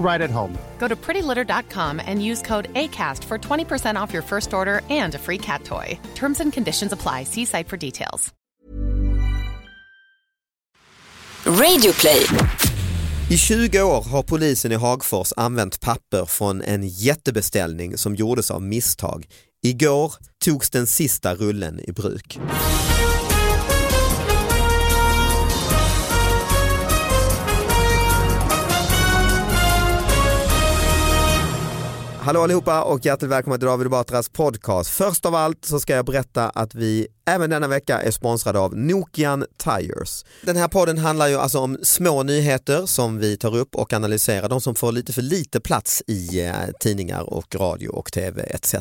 right at home. Go to prettylitter.com and use code ACAST for 20% off your first order and a free cat toy. Terms and conditions apply. See site for details. Radioplay. I 20 år har polisen i Hagfors använt papper från en jättebeställning som gjordes av misstag. Igår togs den sista rullen i bruk. Hallå allihopa och hjärtligt välkomna till David Batras podcast. Först av allt så ska jag berätta att vi även denna vecka är sponsrade av Nokian Tires. Den här podden handlar ju alltså om små nyheter som vi tar upp och analyserar, de som får lite för lite plats i eh, tidningar och radio och tv etc.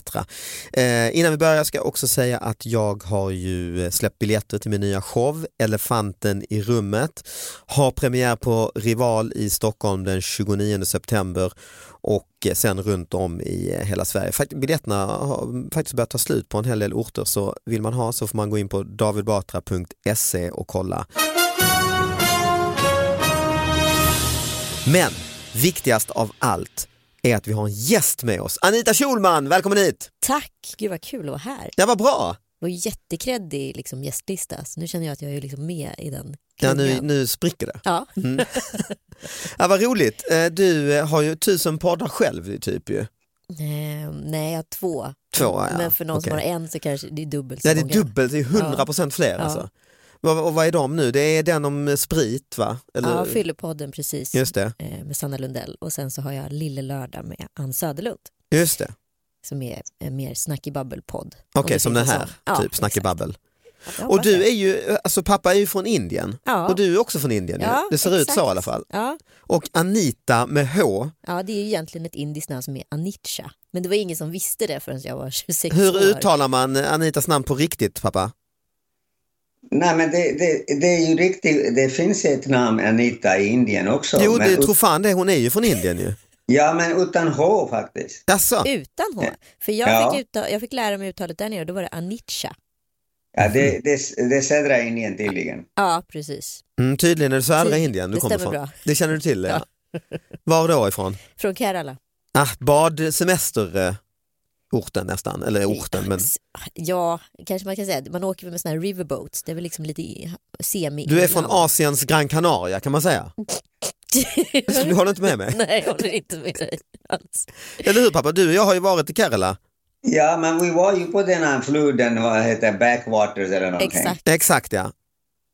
Eh, innan vi börjar ska jag också säga att jag har ju släppt biljetter till min nya show Elefanten i rummet, har premiär på Rival i Stockholm den 29 september och sen runt om i hela Sverige. Biljetterna har faktiskt börjat ta slut på en hel del orter så vill man ha så får man gå in på davidbatra.se och kolla. Men viktigast av allt är att vi har en gäst med oss. Anita Schulman, välkommen hit! Tack, gud vad kul att vara här. Det var bra! Det var jättekreddig liksom, gästlista så nu känner jag att jag är liksom med i den Ja, nu, nu spricker det. Ja. Mm. Ja, vad roligt. Eh, Du eh, har ju tusen poddar själv typ ju. Eh, nej, jag har två. Två, ja. Men för någon som har en så kanske det är dubbelt så Ja, det är många. dubbelt, det är 100 procent fler Ja. alltså. Vad, och vad är de nu? Det är den om sprit va? Eller? Ja, Fyllepodden precis Just det, eh, med Sanna Lundell och sen så har jag Lille Lördag med Ann Söderlund just det. Som är en mer snacky babbel-podd. Okej, det som den en här. Ja, typ Snackebabbel. exakt. Jag Och du är ju, alltså pappa är ju från Indien Ja. och du är också från Indien. Ja, det ser ut exakt. så i alla fall. Ja, Och Anita med H, ja, det är ju egentligen ett indiskt namn som är Anitja. Men det var ingen som visste det förrän jag var 26 hur år. uttalar man Anitas namn på riktigt pappa? Nej, men det, det, det är ju riktigt. Det finns ett namn Anita i Indien också. Jo, men, det ut- tror fan det, hon är ju från Indien ju. Ja, men utan H faktiskt. Jaså? Utan H. För jag, Ja. fick utta- jag fick lära mig uttalet där nere och då var det Anitja. Ja, det, det, det är södra Indien tydligen. Ja, precis. Mm, tydligen är det södra Ty- Indien du det kommer ifrån. bra. Det känner du till? Ja. Var då ifrån? Från Kerala. Ah, bad, semester, eh, orten nästan, eller orten men Ja, kanske man kan säga. Man åker väl med såna här riverboats. Det är väl liksom lite i- semi du är från Asiens Gran Canaria kan man säga. Du håller inte med mig? Nej, jag håller inte med dig alls. Eller hur pappa? Du och jag har ju varit i Kerala. Ja, men vi var ju på den här floden, vad heter Backwaters eller någonting. Exakt. Exakt ja.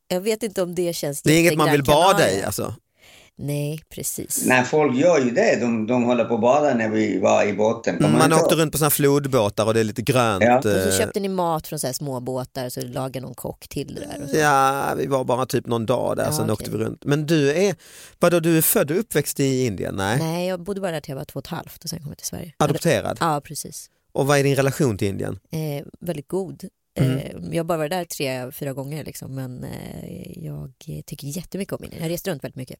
Jag vet inte om det känns Det är inget man vill bada i alltså. Nej, precis. Nej, folk gör ju det. De, de håller på att bada när vi var i båten. Kommer Man åkte runt på såna här flodbåtar och det är lite grönt. Ja. Och så eh, köpte ni mat från så här små båtar så lagade någon kock till det där. Och så. Ja, vi var bara typ någon dag där, Ja, sen okej. åkte vi runt. Men du är, vadå, du är född och uppväxt i Indien? Nej. Nej, jag bodde bara där till jag var två och ett halvt och sen kom jag till Sverige. Adopterad? Ja, precis. Och vad är din relation till Indien? Eh, väldigt god. Mm. Eh, jag har bara varit där tre, fyra gånger liksom, men eh, jag tycker jättemycket om Indien. Jag har rest runt väldigt mycket.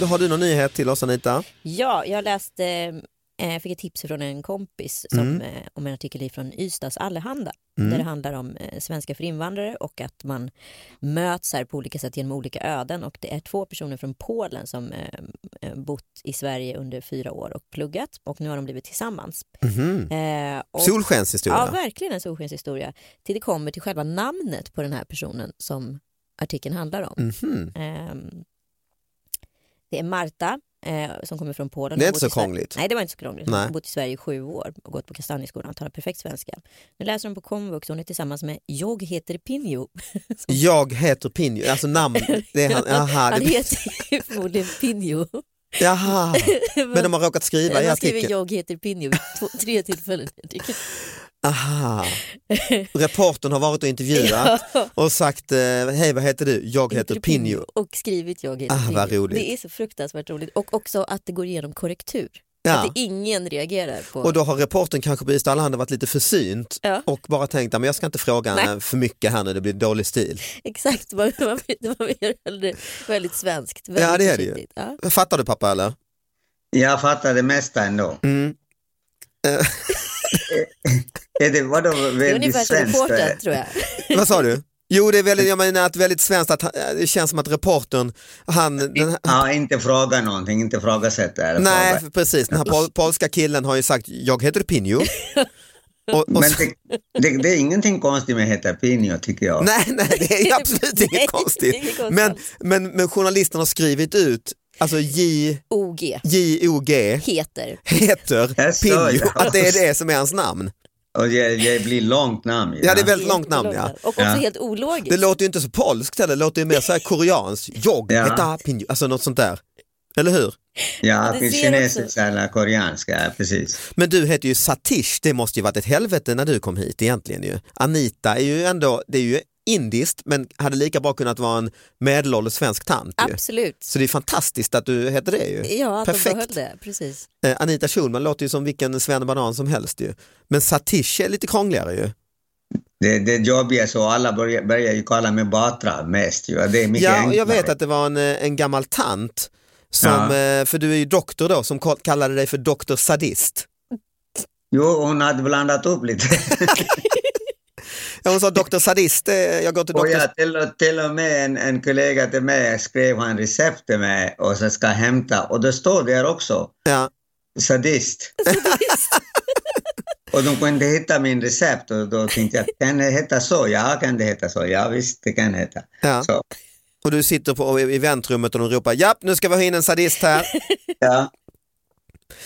Då har du någon nyhet till oss Anita? Ja, jag läste eh, fick ett tips från en kompis som, Mm. eh, om en artikel från Ystads Allehanda Mm. där det handlar om eh, svenska för invandrare och att man möts här på olika sätt genom olika öden och det är två personer från Polen som eh, eh, bott i Sverige under fyra år och pluggat och nu har de blivit tillsammans. Eh, och, Solskenshistoria. Ja, verkligen en solskenshistoria. Till det kommer till själva namnet på den här personen som artikeln handlar om. Mhm. Ehm, det är Marta eh, som kommer från Polen. Det är inte så krångligt. Nej, det var inte så krångligt. Hon har bott i Sverige i sju år och gått på Kastanjeskolan, talar perfekt svenska. Nu läser hon på komvux och hon är tillsammans med Jag heter Pinjo. Jag heter Pinjo, alltså namn. Det är han, jaha, Han det, heter förmodligen Pinjo. jaha. Men de har råkat skriva i Han skriver artikeln. Jag heter Pinjo vid två, tre tillfällen. Aha. Reportern har varit och intervjuat och sagt, eh, hej vad heter du? Jag heter Pinjo. Och skrivit Jag heter Ah, Pinjo. vad roligt. Det är så fruktansvärt roligt. Och också att det går igenom korrektur. Ja. Att det ingen reagerar på. Och då har reportern kanske på Ystad Allehanda varit lite försynt Ja. och bara tänkt att jag ska inte fråga Nej. för mycket här nu, det blir dålig stil. Exakt, man, man, man gör väldigt svenskt. Väldigt Ja, det är det ju. Ja. Fattar du pappa eller? Jag fattar det mesta ändå. Mm. Är det vadå Det är väldigt ungefär som svenskt? reportern tror jag. Vad sa du? Jo, det är väldigt, jag menar att väldigt svenskt att han- det känns som att reportern, han, den, Ja, inte fråga någonting, inte ifrågasätta. eller nej fråga. precis, den här pol, polska killen har ju sagt jag heter Pinjo. Och, och Men det, det, det är ingenting konstigt med Heta Pinjo tycker jag. nej, nej, det är absolut inget konstigt. Men, men, men journalisten har skrivit ut, alltså J, OG J-O-G heter. heter Pinjo, det. att det är det som är hans namn. Och det, det blir långt namn. Ja, det är väldigt långt namn ja. Och också Ja. helt ologiskt. Det låter ju inte så polskt heller, det låter ju mer så här koreanskt. Jag Ja. heter Pinjo, alltså något sånt där. Eller hur? Ja, det ser kinesiska eller koreanska, precis. Men du heter ju Satish, det måste ju varit ett helvete när du kom hit egentligen ju. Anita är ju ändå, det är ju indiskt men hade lika bra kunnat vara en medelålders svensk tant ju. Absolut. Så det är fantastiskt att du heter det ju. Ja, att de Perfekt. behöll det. Precis. Eh, Anita Schulman låter ju som vilken svennebanan som helst ju. Men Satish är lite krångligare ju. Det, det jobbiga så alla börjar, börjar ju kalla mig Batra mest ju. Det är mycket Ja, enklare. jag vet att det var en, eh, en gammal tant som, Ja. eh, för du är ju doktor då, som kall- kallade dig för doktor sadist. Jo, hon hade blandat upp lite. Ja, hon sa doktor sadist, eh, jag går till och doktor... jag till, och- till och med en, en kollega till mig skrev han recept till mig och så ska jag hämta och det står där också, Ja. sadist. och de kunde hitta min recept och då tänkte jag, kan det heta så? Ja, kan det heta så? Ja, visst, det kan heta. Ja. Så, Och du sitter på i väntrummet och de ropar japp nu ska vi ha in en sadist här. ja.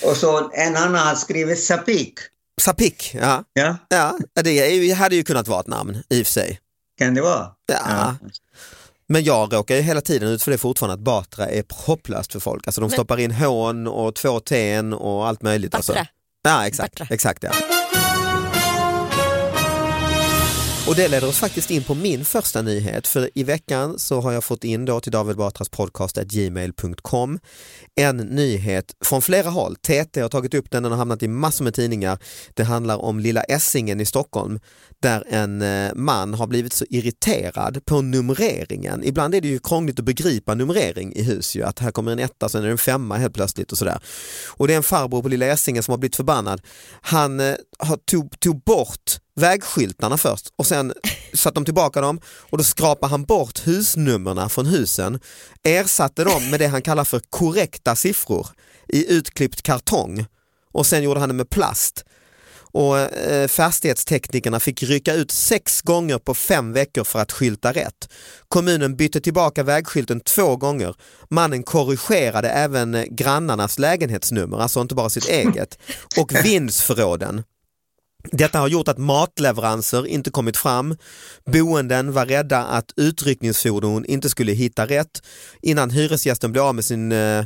Och så en annan har skrivit sapik. Sapik, ja. Ja, ja det hade ju kunnat vara ett namn i och för sig. kan det vara? Ja. Men jag råkar ju hela tiden ut för det fortfarande att Batra är hopplöst för folk. Alltså de stoppar in hån och två ten och allt möjligt. Alltså. Batra. Ja exakt, Batra. exakt ja. Och det leder oss faktiskt in på min första nyhet för i veckan så har jag fått in då till David Batras podcast gmail.com en nyhet från flera håll. TT har tagit upp den, den har hamnat i massor med tidningar. Det handlar om lilla Essingen i Stockholm där en eh, man har blivit så irriterad på numreringen. Ibland är det ju krångligt att begripa numrering i hus ju, att här kommer en etta, sen är det en femma helt plötsligt och sådär. Och det är en farbror på lilla Essingen som har blivit förbannad. Han eh, har tog, tog bort vägskyltarna först och sen satte de tillbaka dem och då skrapade han bort husnummerna från husen, ersatte dem med det han kallar för korrekta siffror i utklippt kartong och sen gjorde han det med plast. Och eh, fastighetsteknikerna fick rycka ut sex gånger på fem veckor för att skylta rätt. Kommunen bytte tillbaka vägskylten två gånger. Mannen korrigerade även eh, grannarnas lägenhetsnummer, alltså inte bara sitt eget, och vindsförråden. Detta har gjort att matleveranser inte kommit fram. Boenden var rädda att utryckningsfordon inte skulle hitta rätt innan hyresgästen blev av med sin eh,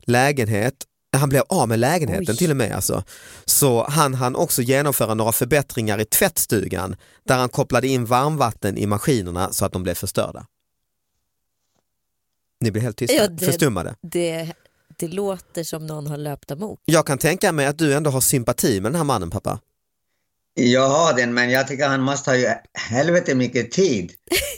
lägenhet. Han blev av med lägenheten Oj. till och med alltså. Så han hann också genomföra några förbättringar i tvättstugan där han kopplade in varmvatten i maskinerna så att de blev förstörda. Ni blir helt tysta, Ja, det- förstummade. Det, det låter som någon har löpt amok. Jag kan tänka mig att du ändå har sympati med den här mannen pappa. Jag har den, men jag tycker han måste ha ju helvete mycket tid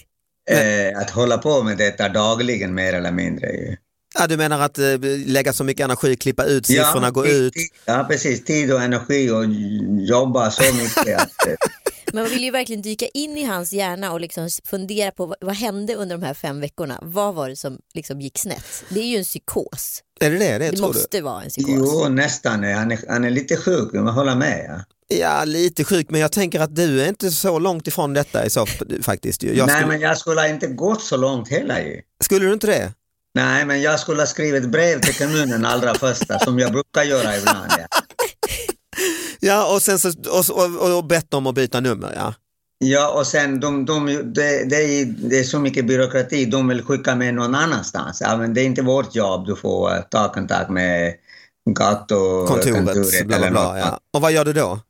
eh, att hålla på med detta dagligen mer eller mindre. Ju. Ja, du menar att eh, lägga så mycket energi, klippa ut siffrorna, gå tid- ut. tid- Ja, precis. Tid och energi och jobba så mycket. Att, eh, Men man vill ju verkligen dyka in i hans hjärna och liksom fundera på vad, vad hände under de här fem veckorna. Vad var det som liksom gick snett? Det är ju en psykos. Är det det? Det, Det tror måste vara en psykos. jo, nästan. Han är, han är lite sjuk, men håller med. Ja. Ja, lite sjuk, men jag tänker att du är inte så långt ifrån detta i så faktiskt. Jag Nej, skulle, men jag skulle inte gått så långt heller ju. skulle du inte det? Nej, men jag skulle ha skrivit brev till kommunen allra första, som jag brukar göra ibland. Ja, Ja, och sen så, och, och, och bett om att byta nummer, ja. ja och sen de, de, det, det, är, det är så mycket byråkrati, de vill skicka mig någon annanstans. Ja, men det är inte vårt jobb, du får ta kontakt med gatukontoret. Kontoret, bla bla bla. Ja. Och vad gör du då?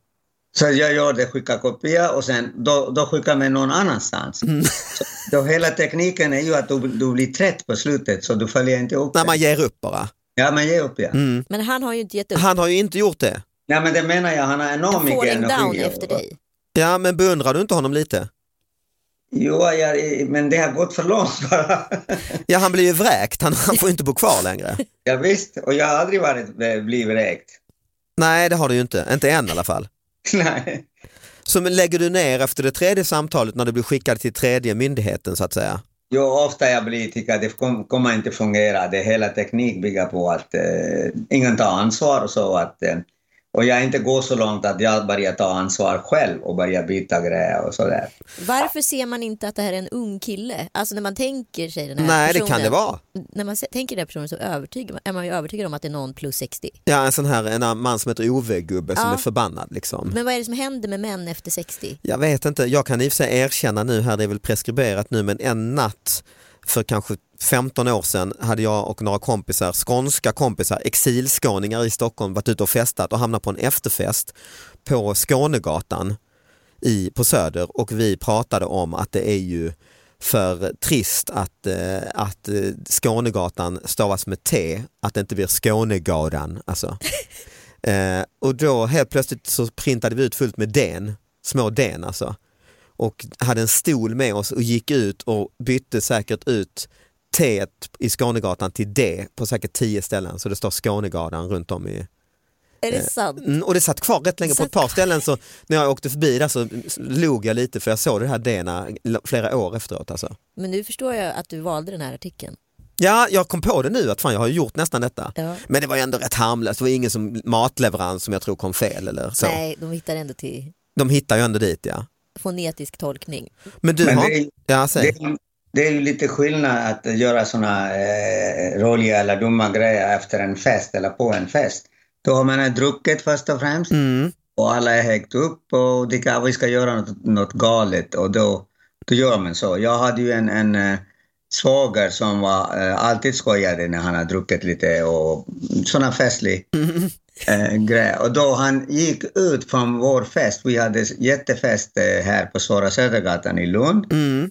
Så jag gör det, skickar kopia och sen då, då skickar mig någon annanstans. Mm. Så, då hela tekniken är ju att du, du blir trött på slutet så du följer inte upp När man ger upp bara. Ja, men ge upp ja. Mm. Men han har ju inte gett upp. Han har ju inte gjort det. Nej, men det menar jag, han har enormt Han mycket falling energi. down efter dig. Ja, men beundrar du inte honom lite? Jo, jag, men det har gått för långt bara. Ja, han blir ju vräkt, han, han får inte bo kvar längre. ja, visst, och jag har aldrig varit, blivit vräkt. Nej, det har du ju inte, inte än i alla fall. Nej. Så men lägger du ner efter det tredje samtalet när du blir skickad till tredje myndigheten så att säga? Jo, ofta jag blir tycker att det kom, kommer inte fungera. Det hela teknik bygger på att eh, ingen tar ansvar och så att eh, och jag inte går så långt att jag börjar ta ansvar själv och börjar byta grejer och sådär. Varför ser man inte att det här är en ung kille? Alltså när man tänker sig den här Nej, det personen. kan det vara. När man tänker den här personen så övertygar, är man ju övertygad om att det är någon plus 60. Ja, en sån här en man som heter Ove-gubbe som Ja. är förbannad liksom. Men vad är det som händer med män efter 60? Jag vet inte, jag kan i och för sig erkänna nu här, det är väl preskriberat nu, men en natt för kanske 15 år sedan hade jag och några kompisar, skånska kompisar, exilskåningar i Stockholm varit ute och festat och hamnat på en efterfest på Skånegatan i, på Söder och vi pratade om att det är ju för trist att, eh, att eh, Skånegatan stavas med T, att det inte blir Skånegadan. Alltså. Eh, och då helt plötsligt så printade vi ut fullt med den, små den alltså. Och hade en stol med oss och gick ut och bytte säkert ut T i Skånegatan till D på säkert tio ställen så det står Skånegatan runt om i Är det sant? Mm, och det satt kvar rätt länge på ett par ställen så när jag åkte förbi där så log jag lite för jag såg det här Dena flera år efteråt alltså. Men nu förstår jag att du valde den här artikeln. Ja, jag kom på det nu att fan jag har gjort nästan detta. Ja. Men det var ju ändå rätt harmlöst, det var ingen som matleverans som jag tror kom fel eller så. Nej, de hittar ändå till De hittar ju ändå dit ja. Fonetisk tolkning. Men du Men har... det är- Ja, Det, säg. det är ju lite skillnad att göra såna eh, roliga eller dumma grejer efter en fest eller på en fest. Då har man druckit först och främst Mm. och alla är högt upp och tycker att vi ska göra något, något galet och då, då gör man så. Jag hade ju en, en eh, svåger som var, eh, alltid skojade när han hade druckit lite och såna festlig eh, grej. Och då han gick ut från vår fest, vi hade jättefest eh, här på Stora Södergatan i Lund. Mm.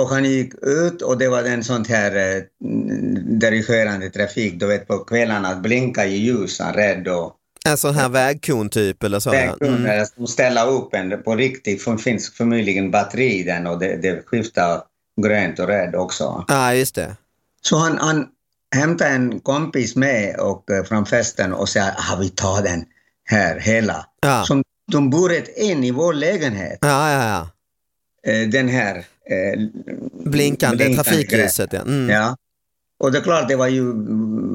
Och han gick ut och det var en sån här eh, dirigerande trafik, du vet på kvällarna att blinka i ljus, han rädd och En sån här vägkon typ eller så. vägkunder Mm. som ställa upp en på riktigt, för det finns förmodligen batteri i den och det, det skiftar grönt och röd också. Ja, just det. Så han, han hämtade en kompis med och, eh, från festen och sa ah, vi tar den här hela. Ja. Som de bor in i vår lägenhet. Ja, ja, ja. Eh, den här eh, Blinkande trafikljuset, ja. Mm. Ja. Och det är klart, det var ju,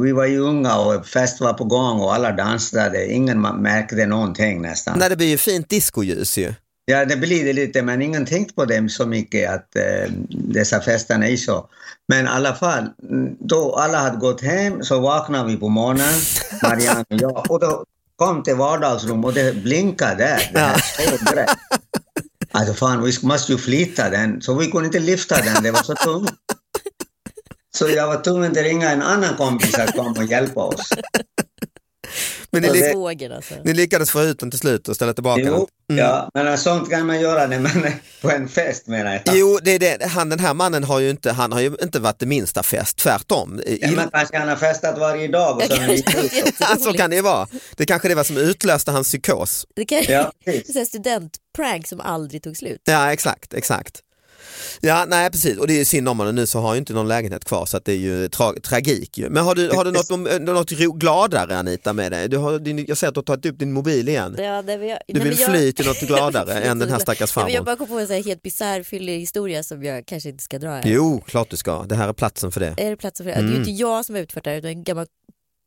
vi var ju unga och fest var på gång och alla dansade. Ingen märkte någonting nästan. Nej, det blir ju fint discoljus ju. Ja, det blir det lite, men ingen tänkte på dem så mycket att eh, dessa festerna är så. Men i alla fall, mm, då alla hade gått hem så vaknade vi på morgonen, Marianne och jag, och då kom till vardagsrum och det blinkade där. Det här det. Alltså fan, vi måste ju flytta den, så vi kunde inte lyfta den, det var så tungt. Så jag var tvungen att ringa en annan kompis att komma och hjälpa oss. Men ni, det- Fågel alltså. ni lyckades få ut den till slut och ställa tillbaka Jo, den. ja, men sånt kan man göra det, men på en fest menar jag. Jo, det är det. Han, den här mannen har ju inte, han har ju inte varit det minsta fest, tvärtom. I- Ja, men kanske han har festat varje dag och så jätteroligt. så kan det ju vara. Det kanske det var som utlöste hans psykos. Det kan Ja, studentprank som aldrig tog slut. Ja, exakt, exakt. Ja, nej precis. Och det är synd om honom nu så har han ju inte någon lägenhet kvar så att det är ju tra- tragik ju. Men har du, har du något, om- något gladare Anita med dig? Du har, din, jag ser att du har tagit upp din mobil igen. Ja, det jag, Du nej, vill men jag- fly till något gladare Fly än den här stackars men Jag bara kom på en här helt bisarr fyllig historia som jag kanske inte ska dra här. Jo, klart du ska. Det här är platsen för det. Är det platsen för det? Mm. Det är ju inte jag som har utfört det här utan en gammal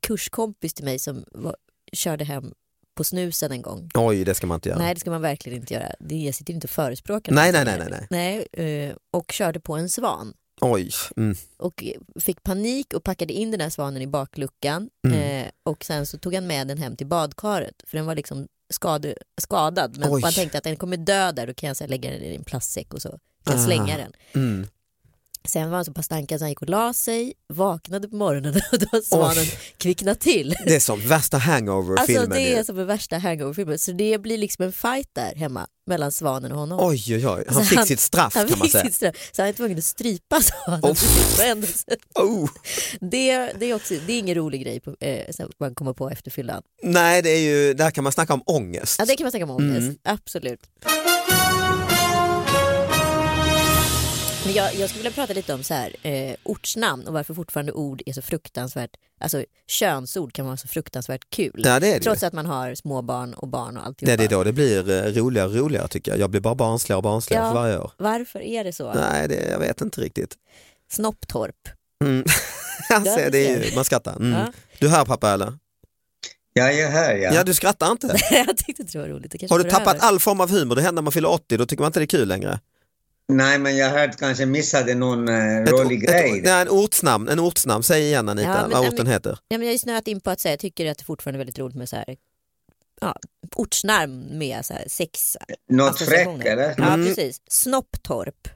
kurskompis till mig som var, körde hem på snusen en gång. Oj, det ska man inte göra. Nej det ska man verkligen inte göra. Det, jag sitter inte och förespråkar Nej, något. nej, nej, nej, nej. eh, och körde på en svan. Oj. Mm. och fick panik och packade in den här svanen i bakluckan Mm. eh, och sen så tog han med den hem till badkaret för den var liksom skad, skadad men Oj. man tänkte att den kommer dö där då kan jag så lägga den i en plastsäck och så kan jag Ah. slänga den. Mm. Sen var han så pass tankad så han gick och la sig, vaknade på morgonen och då har svanen kvicknat till. Det är som värsta hangover-filmen. Alltså det ju. är som värsta hangover-filmen så det blir liksom en fight där hemma mellan svanen och honom. Oj, oj, oj. Han Så fick sitt straff han kan man säga. sitt straff, så han är tvungen att strypa svanen. Oh. Oh. Det, det, är också, det är ingen rolig grej på, eh, som man kommer på efter fyllan. Nej, det är ju, där kan man snacka om ångest. Ja, det kan man snacka om ångest, Mm. absolut. Men jag, jag skulle vilja prata lite om så här, eh, ortsnamn och varför fortfarande ord är så fruktansvärt, alltså könsord kan vara så fruktansvärt kul. Ja, det är det Trots att man har små barn och barn och. Nej, det är då det blir eh, roligare och roligare tycker jag. Jag blir bara barnsligare och barnsligare Ja. för varje år. Varför är det så? Nej, det, jag vet inte riktigt. Snopptorp. Mm. alltså, det det är ju, man skrattar. Mm. Ja. Du hör pappa eller? Ja, jag hör ja. Ja, du skrattar inte. jag tyckte det var roligt. Det Har du tappat över. all form av humor? Det händer när man fyller 80, då tycker man inte det är kul längre. Nej, men jag hörde kanske missade någon eh, Ett, rolig ett, grej. nej, en ortsnamn, en ortsnamn. Säg igen Anita Ja, men- vad orten men- heter. Ja, men jag har snöat in på att säga, jag tycker att det fortfarande är väldigt roligt med så här, ja, ortsnamn med så här sex Något fräck eller? Ja, Mm. precis. Snopptorp.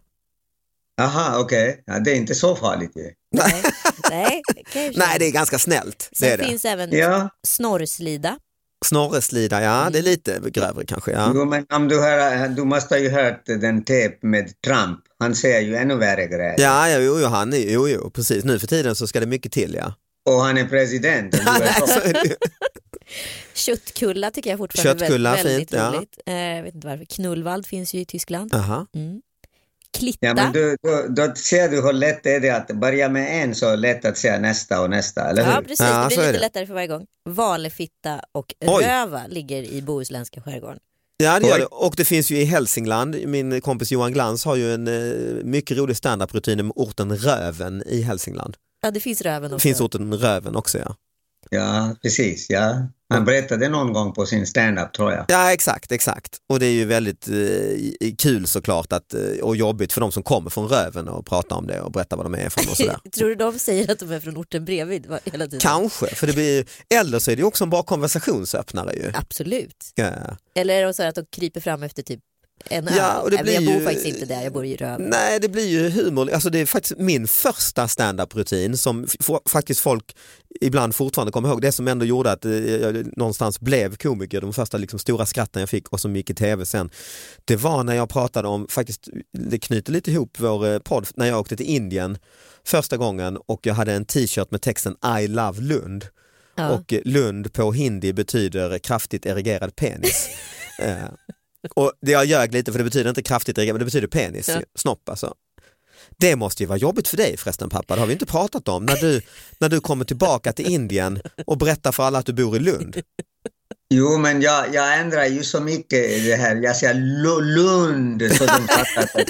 Aha, okej. Ja, det är inte så farligt ju. Nej, nej. Nej, det är ganska snällt. Det Sen det. finns även Ja, Snorrslida. Snorreslida, ja Mm. det är lite grövre kanske. Ja. jo, men om du, hör, du måste ha ju hört den tep med Trump. Han säger ju ännu värre grejer. Ja, ja jo, jo, han är, jo, jo, precis. Nu för tiden så ska det mycket till ja. Och han är president. Är. Köttkulla tycker jag fortfarande Köttkulla, är väldigt, fint, ja. väldigt roligt. Eh, vet inte varför. Knullvald finns ju i Tyskland. Aha. Mm. Klitta. Ja, men du, då, då ser du hur lätt det är det att börja med en så lätt att säga nästa och nästa, eller hur? Ja precis, Ja, det blir är lite det. lättare för varje gång. Valefitta och Oj. Röva ligger i bohuslänska skärgården. Ja det gör det. Och det finns ju i Hälsingland, min kompis Johan Glans har ju en eh, mycket rolig standup-rutin med orten Röven i Hälsingland. Ja det finns Röven Det också. finns orten Röven också ja. Ja, precis. Ja. Han berättade någon gång på sin stand-up tror jag. Ja exakt, exakt. Och det är ju väldigt eh, kul såklart att, eh, och jobbigt för de som kommer från Röven och pratar om det och berättar vad de är från och sådär. Tror du de säger att de är från orten bredvid hela tiden? Kanske, för det blir, eller så är det ju också en bra konversationsöppnare ju. Absolut. Ja. Eller är det så att de kryper fram efter typ en Ja, och det men jag blir bor ju- faktiskt inte där, jag bor i Röven. Nej, det blir ju humor. Alltså det är faktiskt min första standup-rutin som faktiskt folk ibland fortfarande kommer ihåg. Det som ändå gjorde att eh, jag någonstans blev komiker, de första liksom stora skratten jag fick och som gick i tv sen. Det var när jag pratade om, faktiskt det knyter lite ihop vår eh, podd, när jag åkte till Indien första gången och jag hade en t-shirt med texten I love Lund. Ja. Och eh, Lund på hindi betyder kraftigt erigerad penis. och det jag ljög lite för det betyder inte kraftigt men det betyder penis, Ja. snopp alltså. Det måste ju vara jobbigt för dig förresten pappa, det har vi inte pratat om. När du, när du kommer tillbaka till Indien och berättar för alla att du bor i Lund. Jo, men jag, jag ändrar ju så mycket i det här. Jag säger Lu- Lund, så de fattar.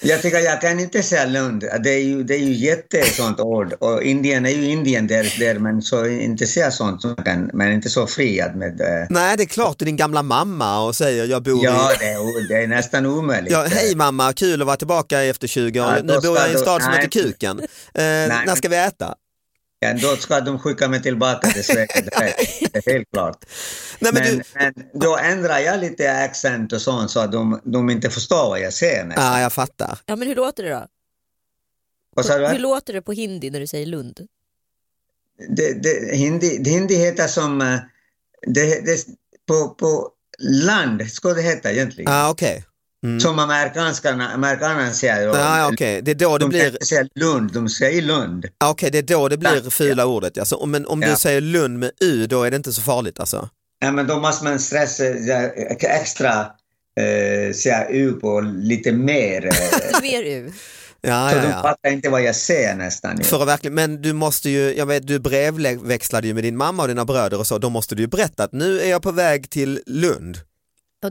Jag tycker jag kan inte säga Lund. Det är ju, det är ju jätte sånt ord. Och Indien är ju Indien där, där men så inte säga sånt. kan, men inte så friad med... eh, Nej, det är klart, det din gamla mamma och säger jag bor Ja, i... det är, o- det är nästan omöjligt. Ja, hej mamma, kul att vara tillbaka efter 20 år. Ja, nu bor jag i en stad som nej. heter Kuken. Eh, när ska vi äta? Ja, då ska de skicka mig tillbaka till Sverige direkt. Det är helt klart. Nej, men men, du- men då ändrar jag lite accent och sånt så att de, de inte förstår vad jag säger. Ja, jag fattar. Ja, men hur låter det då? Vad sa du? Hur låter det på hindi när du säger Lund? det, det, hindi, det hindi heter som... eh, Det, det, på, på land ska det heta egentligen. Ja, okej. Mm. Som amerikanskarna, amerikanerna säger. Ja, ja, okej. Det är då det de blir... säga Lund, de säger Lund. Ja, Okej, det är då det blir Tack, fula ordet. Alltså, om- men om du Ja. säger Lund med U, då är det inte så farligt alltså? Ja, men då måste man stressa ja, extra, eh, säga U på lite mer. Eh, Mer U. Ja, så ja, de ja. fattar inte vad jag säger nästan. För att verkligen, men du måste ju, jag vet du brevväxlade ju med din mamma och dina bröder och så, då måste du ju berätta att nu är jag på väg till Lund.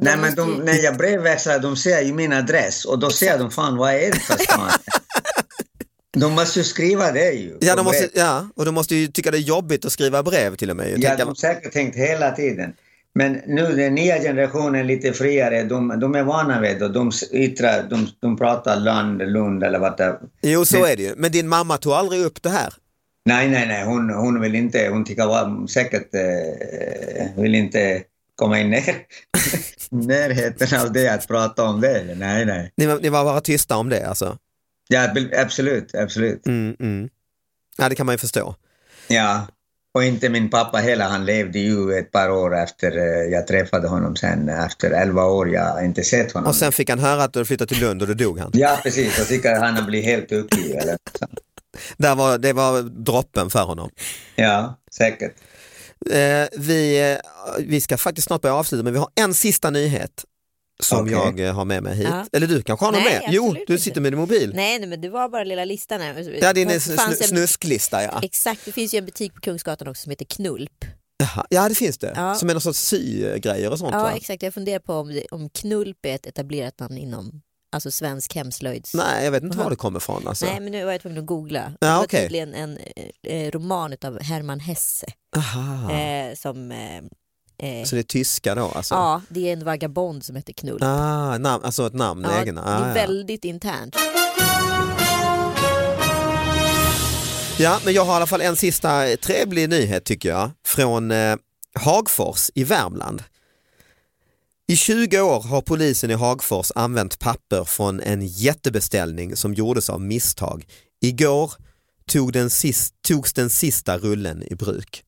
Nej, men de, när jag brevväxlar, de ser ju min adress och då ser de fan vad är det för stan? De måste ju skriva det ju. Ja, de måste, ja, och de måste ju tycka det är jobbigt att skriva brev till och med. Jag Ja, tänker- de har säkert tänkt hela tiden. Men nu den nya generationen lite friare, de, de är vana vid det. De, yttrar, de, de pratar land, Lund eller vad det är. Jo, så är det ju. Men din mamma tog aldrig upp det här. Nej, nej, nej, hon, hon vill inte, hon tycker var, säkert eh, vill inte komma i när, närheten av det, att prata om det. Nej, nej. Ni, var- ni var bara tysta om det alltså? Ja, absolut, absolut. Mm, mm. Ja, det kan man ju förstå. Ja, och inte min pappa heller. Han levde ju ett par år efter eh, jag träffade honom sen. Efter 11 år jag har inte sett honom. Och sen fick han höra att du flyttade till Lund och då dog han. Ja, precis. Och tycker han har blivit helt så. Där var, det var droppen för honom. Ja, säkert. Eh, vi, eh, vi ska faktiskt snart börja avsluta men vi har en sista nyhet som Okej. jag eh, har med mig hit. Ja. Eller du kanske har någon med? Jo, du sitter med din mobil. Nej, nej, men det var bara lilla listan här. Ja, din Det är fanns sn- en- snusklista ja. Exakt, det finns ju en butik på Kungsgatan också som heter Knulp. Jaha, Ja, det finns det. Ja. Som är någon sorts sygrejer och sånt Ja, va? exakt. Jag funderar på om, det, om Knulp är ett etablerat namn inom alltså svensk hemslöjds... Nej, jag vet inte var det kommer ifrån alltså. Nej, men nu var jag tvungen att googla. Ja, det var okej. tydligen en eh, roman av Hermann Hesse. Aha. Eh, som, eh, eh, Så det är tyska då alltså? Ja, det är en vagabond som heter Knulp. Ah, namn, alltså ett namn, Ja, egna. det är Ah, ja. väldigt internt. ja, men jag har i alla fall en sista trevlig nyhet tycker jag. Från eh, Hagfors i Värmland. I 20 år har polisen i Hagfors använt papper från en jättebeställning som gjordes av misstag. Igår tog den sist, togs den sista rullen i bruk.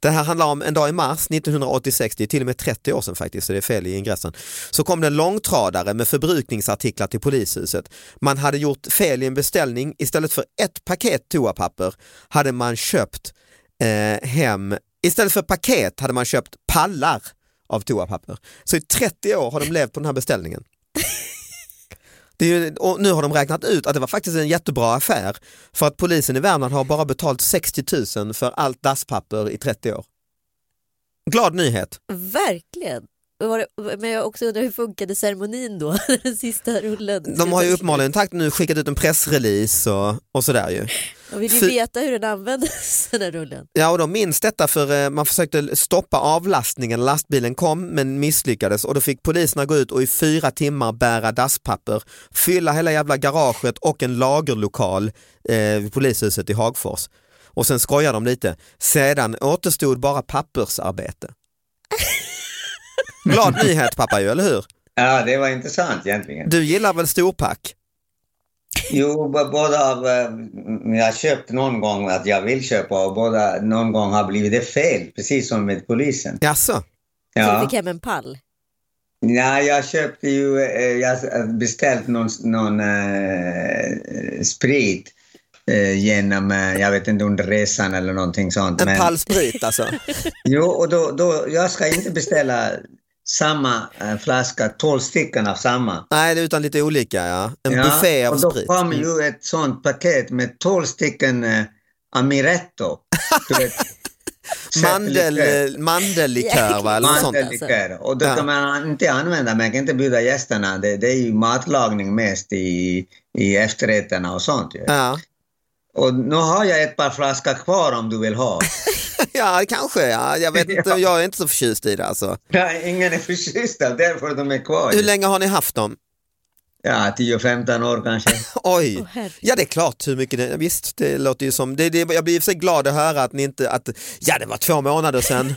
Det här handlar om en dag i mars 1986, det är till och med 30 år sedan faktiskt, så det är fel i ingressen. Så kom det en långtradare med förbrukningsartiklar till polishuset. Man hade gjort fel i en beställning, istället för ett paket toapapper hade man köpt eh, hem, istället för paket hade man köpt pallar av toapapper. Så i 30 år har de levt på den här beställningen. Det är ju, och nu har de räknat ut att det var faktiskt en jättebra affär för att polisen i Värmland har bara betalt 60 000 för allt dasspapper i 30 år. Glad nyhet. Verkligen. Det, men jag också undrar hur funkade ceremonin då? Den sista rullen. De har ju uppenbarligen nu skickat ut en pressrelease och, och sådär ju. Jag vill ju För- veta hur den användes, den här rullen. Ja och de minns detta för eh, man försökte stoppa avlastningen, lastbilen kom men misslyckades och då fick poliserna gå ut och i fyra timmar bära dasspapper, fylla hela jävla garaget och en lagerlokal eh, vid polishuset i Hagfors. Och sen skojar de lite, sedan återstod bara pappersarbete. Glad nyhet pappa ju, eller hur? Ja, det var intressant egentligen. Du gillar väl storpack? Jo, båda av... eh, Jag har köpt någon gång att jag vill köpa och båda någon gång har blivit det fel, precis som med polisen. Jaså? Så du Ja. fick hem en pall. Nej, jag köpte ju, eh, jag har beställt någon, någon eh, sprit eh, genom, jag vet inte, under resan eller någonting sånt. En men- pall sprit alltså? Jo, och då, då, jag ska inte beställa samma eh, flaska, tolv stycken av samma. Nej, det är utan lite olika ja. En buffé av och då sprit. Mm. kom ju ett sånt paket med tolv stycken eh, Amiretto. Du vet. Mandel, köttlikör. mandellikör va? Eller något sånt. Mandellikör. Och det Ja. kan man inte använda, man kan inte bjuda gästerna. Det, det är ju matlagning mest i, i efterrätterna och sånt. Ja. Och nu har jag ett par flaskor kvar om du vill ha. ja, kanske. Ja. Jag, vet inte, Ja. jag är inte så förtjust i det alltså. Nej, ingen är förtjust av därför de är kvar. Hur länge har ni haft dem? Ja, 10-15 år kanske. Oj, Åh, herregud. ja det är klart hur mycket det, visst det låter ju som, det, det, jag blir i och för sig glad att höra att ni inte, att ja det var två månader sedan.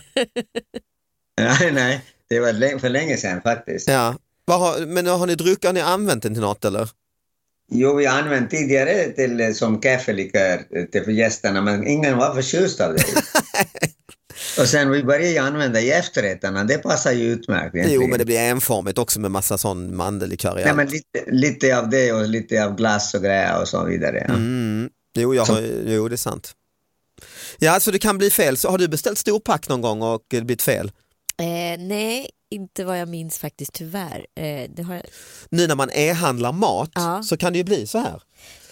nej, nej, det var för länge sedan faktiskt. Ja. Har, men har ni druckit, har ni använt den till något eller? Jo, vi har använt tidigare till, eh, som kaffelikör eh, till gästerna, men ingen var förtjust av det. och sen vi började ju använda i efterrätterna, det passar ju utmärkt egentligen. Jo men det blir enformigt också med massa sån mandellikör i Nej, men lite, lite av det och lite av glass och grejer och så vidare. Ja. Mm. Jo, jag har, jo det är sant. Ja så det kan bli fel, så har du beställt storpack någon gång och det blivit fel? Eh, nej, inte vad jag minns faktiskt tyvärr. Eh, har. Nu när man e-handlar mat Ja. så kan det ju bli så här.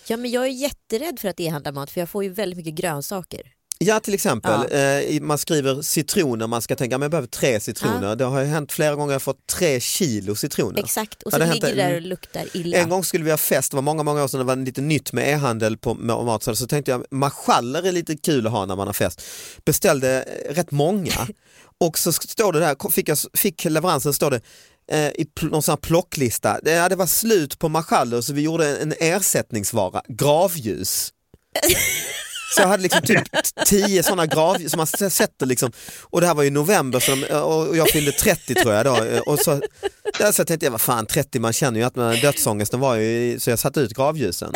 Ja, men jag är jätterädd för att e-handla mat för jag får ju väldigt mycket grönsaker. Ja till exempel, Ja. eh, man skriver citroner, man ska tänka men jag behöver tre citroner. Det har ju hänt flera gånger jag har fått tre kilo citroner. Exakt, och Ja, så det ligger det där och luktar illa. En gång skulle vi ha fest, det var många, många år sedan, det var lite nytt med e-handel på mat, så tänkte jag marschaller är lite kul att ha när man har fest. Beställde eh, rätt många och så står det där, fick, jag, fick leveransen, står det eh, i någon sån här plocklista, det, ja, det var slut på marschaller så vi gjorde en ersättningsvara, gravljus. Så jag hade liksom typ tio sådana gravljus som man sätter liksom, och det här var ju november så de, och jag fyllde 30 tror jag då. Och så, där så tänkte jag, vad fan 30, man känner ju att man, dödsångesten var ju, så jag satte ut gravljusen.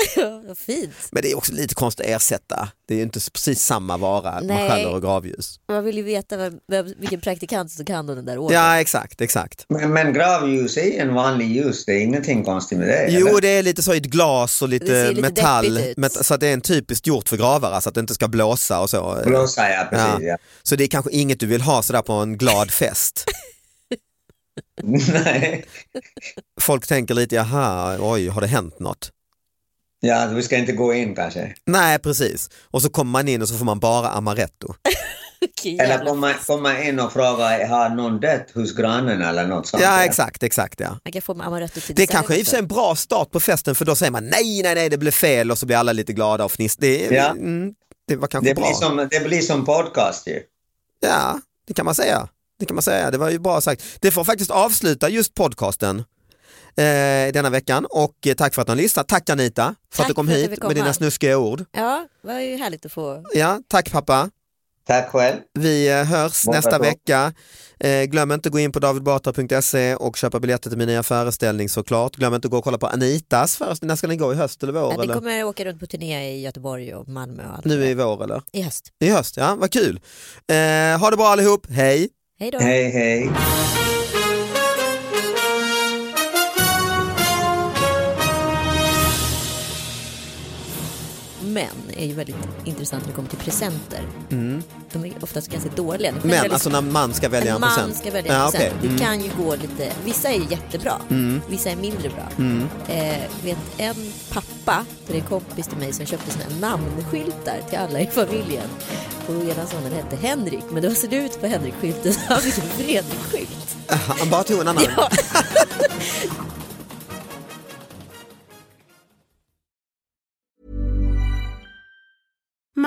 Vad fint. Men det är också lite konstigt att ersätta, det är ju inte precis samma vara, Nej. marschaller och gravljus. Man vill ju veta vem, vem, vilken praktikant som kan den där ordern. Ja exakt, exakt. Men, men gravljus är en vanlig ljus, det är ingenting konstigt med det. Jo eller? det är lite så i ett glas och lite, lite metall, met- så att det är en typiskt gjort för gravare så att det inte ska blåsa och så. Blåsa, ja precis. Ja. Ja. Så det är kanske inget du vill ha sådär på en glad fest. Nej, Folk tänker lite, jaha, oj, har det hänt något? Ja, vi ska inte gå in kanske. Nej, precis. Och så kommer man in och så får man bara amaretto. Eller komma, komma in och fråga, har någon dött hos grannen eller något sånt? Ja, exakt, exakt. Ja. Man kan få amaretto till Det är kanske i en bra start på festen för då säger man nej, nej, nej, det blev fel och så blir alla lite glada och fniss. Det, Ja. mm, det var kanske Det bra. blir, som, det blir som podcast ju. Ja, det kan man säga. Det kan man säga, det var ju bra sagt. Det får faktiskt avsluta just podcasten eh, denna veckan och eh, tack för att ni har lyssnat. Tack Anita för Tack att du kom för hit med dina snuskiga ord. Ja, det var ju härligt att få. Ja, tack pappa. Tack själv. Vi eh, hörs Måndag nästa då. vecka. Eh, glöm inte att gå in på davidbatra.se och köpa biljetter till min nya föreställning såklart. Glöm inte att gå och kolla på Anitas föreställning. När ska ni gå? I höst eller vår? Ja, eller? kommer åka runt på turné i Göteborg och Malmö och allt. Nu i vår eller? I höst. I höst, ja vad kul. Eh, ha det bra allihop, hej! Hej då. Hej, hej. Män är ju väldigt intressant när det kommer till presenter. De är oftast ganska dåliga. Det Men väldigt- alltså när man ska välja en, man present. ska välja en ja, present. Det Mm. kan ju gå lite, vissa är ju jättebra, vissa är mindre bra. Mm. Eh, vet en pappa till en kompis till mig som köpte såna här namnskyltar till alla i familjen. Och ena sonen hette Henrik, men det var ser ut på Henrik-skylten så han fick en Fredrik-skylt. Han bara tog en annan. Ja.